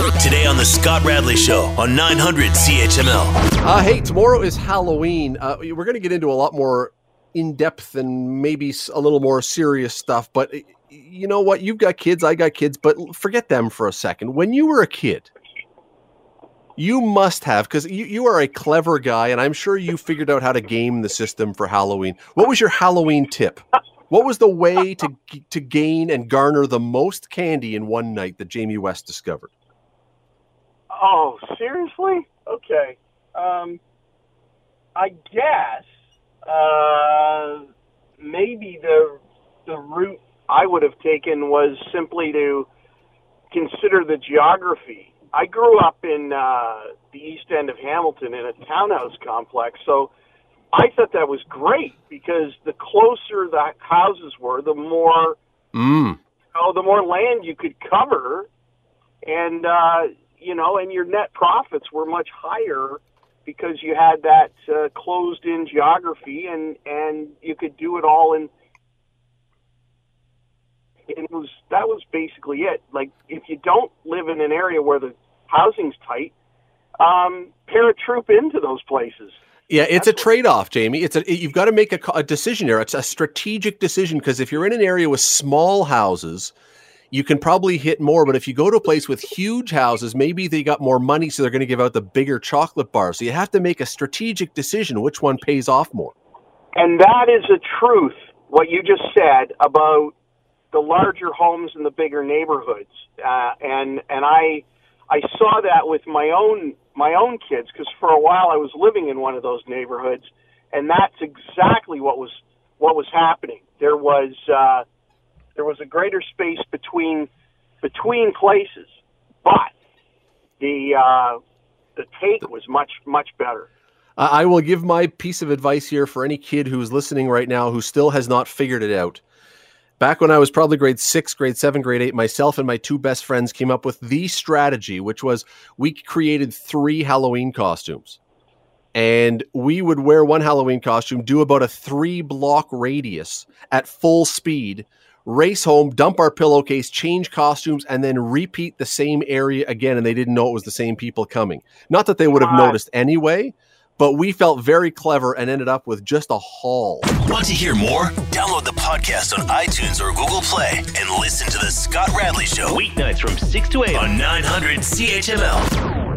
Today on The Scott Radley Show on 900 CHML. Uh, hey, tomorrow is Halloween. Uh, we're going to get into a lot more in depth and maybe a little more serious stuff. But you know what? You've got kids, I got kids, but forget them for a second. When you were a kid, you must have, because you, you are a clever guy, and I'm sure you figured out how to game the system for Halloween. What was your Halloween tip? What was the way to to gain and garner the most candy in one night that Jamie West discovered? Oh, seriously? Okay. Um, I guess uh, maybe the the route I would have taken was simply to consider the geography. I grew up in uh, the east end of Hamilton in a townhouse complex, so I thought that was great because the closer the houses were, the more Mm. know, the more land you could cover, and uh, you know, and your net profits were much higher because you had that uh, closed-in geography, and and you could do it all in. And it was that was basically it. Like if you don't live in an area where the housing's tight, um, paratroop into those places. Yeah, it's a trade-off, Jamie. It's a you've got to make a, a decision here. It's a strategic decision because if you're in an area with small houses, you can probably hit more. But if you go to a place with huge houses, maybe they got more money, so they're going to give out the bigger chocolate bars. So you have to make a strategic decision which one pays off more. And that is a truth, what you just said about the larger homes and the bigger neighborhoods. Uh, and and I I saw that with my own my own kids because for a while I was living in one of those neighborhoods, and that's exactly what was what was happening. There was uh, there was a greater space between between places, but the uh, the take was much much better. I will give my piece of advice here for any kid who's listening right now who still has not figured it out. Back when I was probably grade six, grade seven, grade eight, myself and my two best friends came up with the strategy, which was we created three Halloween costumes. And we would wear one Halloween costume, do about a three block radius at full speed, race home, dump our pillowcase, change costumes, and then repeat the same area again. And they didn't know it was the same people coming. Not that they would have noticed anyway, but we felt very clever and ended up with just a haul. Want to hear more? Download the podcast on iTunes or Google Play and listen to The Scott Radley Show. Weeknights from 6 to 8 on 900 CHML.